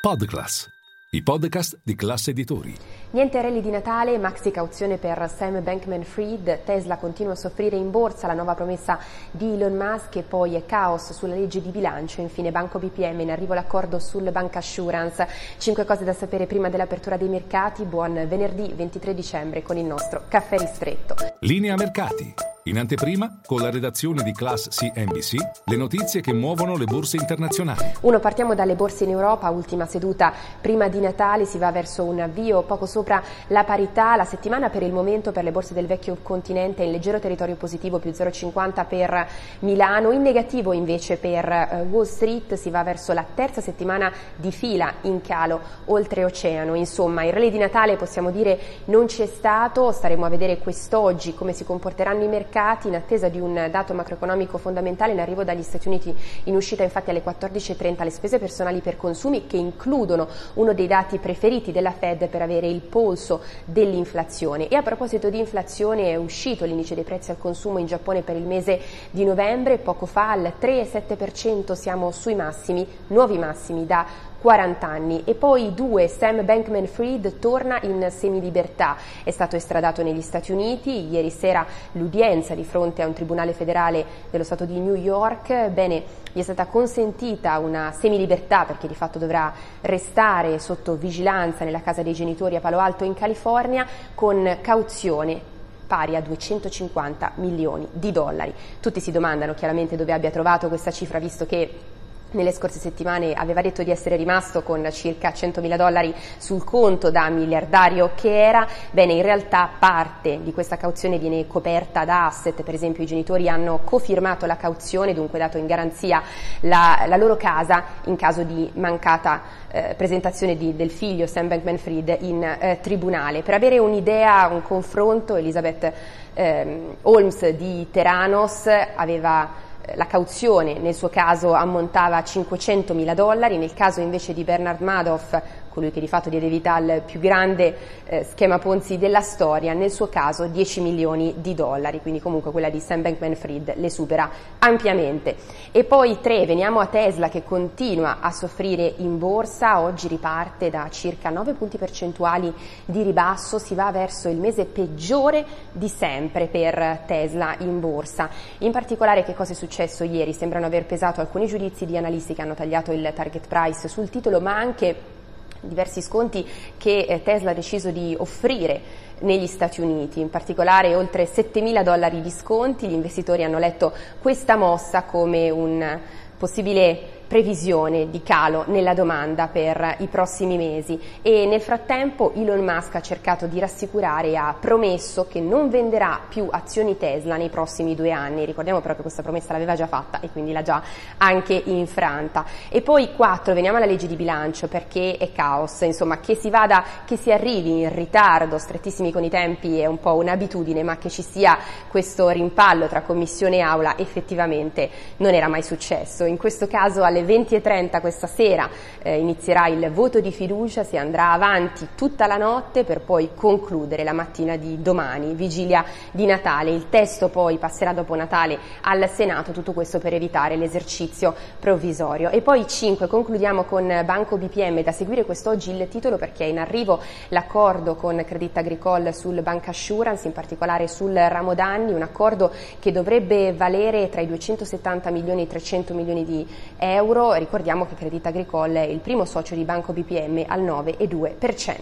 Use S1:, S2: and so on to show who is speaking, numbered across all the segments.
S1: Podclass, i podcast di classe editori.
S2: Niente rally di Natale, maxi cauzione per Sam Bankman-Fried, Tesla continua a soffrire in borsa la nuova promessa di Elon Musk e poi caos sulla legge di bilancio, infine Banco BPM in arrivo l'accordo sul Bank Assurance. Cinque cose da sapere prima dell'apertura dei mercati, buon venerdì 23 dicembre con il nostro caffè ristretto.
S1: Linea mercati. In anteprima, con la redazione di Class CNBC, le notizie che muovono le borse internazionali.
S2: Uno, partiamo dalle borse in Europa, ultima seduta prima di Natale, si va verso un avvio poco sopra la parità. La settimana per il momento per le borse del vecchio continente in leggero territorio positivo, più 0,50 per Milano, in negativo invece per eh, Wall Street, si va verso la terza settimana di fila in calo oltreoceano. Insomma, il rally di Natale possiamo dire non c'è stato, staremo a vedere quest'oggi come si comporteranno i mercati mercati in attesa di un dato macroeconomico fondamentale in arrivo dagli Stati Uniti in uscita infatti alle 14.30 le spese personali per consumi che includono uno dei dati preferiti della Fed per avere il polso dell'inflazione. E a proposito di inflazione è uscito l'indice dei prezzi al consumo in Giappone per il mese di novembre, poco fa al 3,7% siamo sui massimi, nuovi massimi da 40 anni. E poi due, Sam Bankman-Fried torna in semilibertà, è stato estradato negli Stati Uniti, ieri sera l'udienza di fronte a un tribunale federale dello Stato di New York, bene, gli è stata consentita una semilibertà perché di fatto dovrà restare sotto vigilanza nella casa dei genitori a Palo Alto in California con cauzione pari a 250 milioni di dollari. Tutti si domandano chiaramente dove abbia trovato questa cifra visto che nelle scorse settimane aveva detto di essere rimasto con circa 100.000 dollari sul conto da miliardario che era, bene in realtà parte di questa cauzione viene coperta da asset, per esempio i genitori hanno cofirmato la cauzione, dunque dato in garanzia la, la loro casa in caso di mancata eh, presentazione di, del figlio Sam Bankman-Fried in eh, tribunale. Per avere un'idea, un confronto, Elizabeth eh, Holmes di Teranos aveva la cauzione nel suo caso ammontava a 500 mila dollari, nel caso invece di Bernard Madoff colui che di fatto diede vita al più grande eh, schema Ponzi della storia, nel suo caso 10 milioni di dollari, quindi comunque quella di Sam Bankman-Fried le supera ampiamente. E poi tre, veniamo a Tesla che continua a soffrire in borsa, oggi riparte da circa 9 punti percentuali di ribasso, si va verso il mese peggiore di sempre per Tesla in borsa. In particolare che cosa è successo ieri? Sembrano aver pesato alcuni giudizi di analisti che hanno tagliato il target price sul titolo, ma anche diversi sconti che eh, Tesla ha deciso di offrire negli Stati Uniti, in particolare oltre 7 mila dollari di sconti, gli investitori hanno letto questa mossa come un possibile previsione di calo nella domanda per i prossimi mesi e nel frattempo Elon Musk ha cercato di rassicurare e ha promesso che non venderà più azioni Tesla nei prossimi due anni. Ricordiamo però che questa promessa l'aveva già fatta e quindi l'ha già anche infranta. E poi quattro, veniamo alla legge di bilancio perché è caos, insomma che si vada, che si arrivi in ritardo, strettissimi con i tempi è un po' un'abitudine, ma che ci sia questo rimpallo tra commissione e aula effettivamente non era mai successo. In questo caso alle alle 20.30 questa sera eh, inizierà il voto di fiducia, si andrà avanti tutta la notte per poi concludere la mattina di domani, vigilia di Natale. Il testo poi passerà dopo Natale al Senato, tutto questo per evitare l'esercizio provvisorio. E poi 5, concludiamo con Banco BPM, da seguire quest'oggi il titolo perché è in arrivo l'accordo con Credit Agricole sul Bank Assurance, in particolare sul ramo danni, un accordo che dovrebbe valere tra i 270 milioni e i 300 milioni di euro euro, ricordiamo che Credit Agricole è il primo socio di Banco BPM al 9,2%.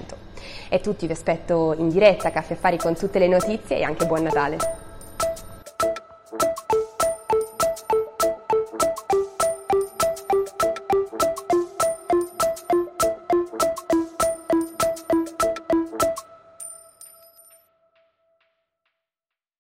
S2: È tutti, vi aspetto in diretta Caffè Affari con tutte le notizie e anche buon Natale.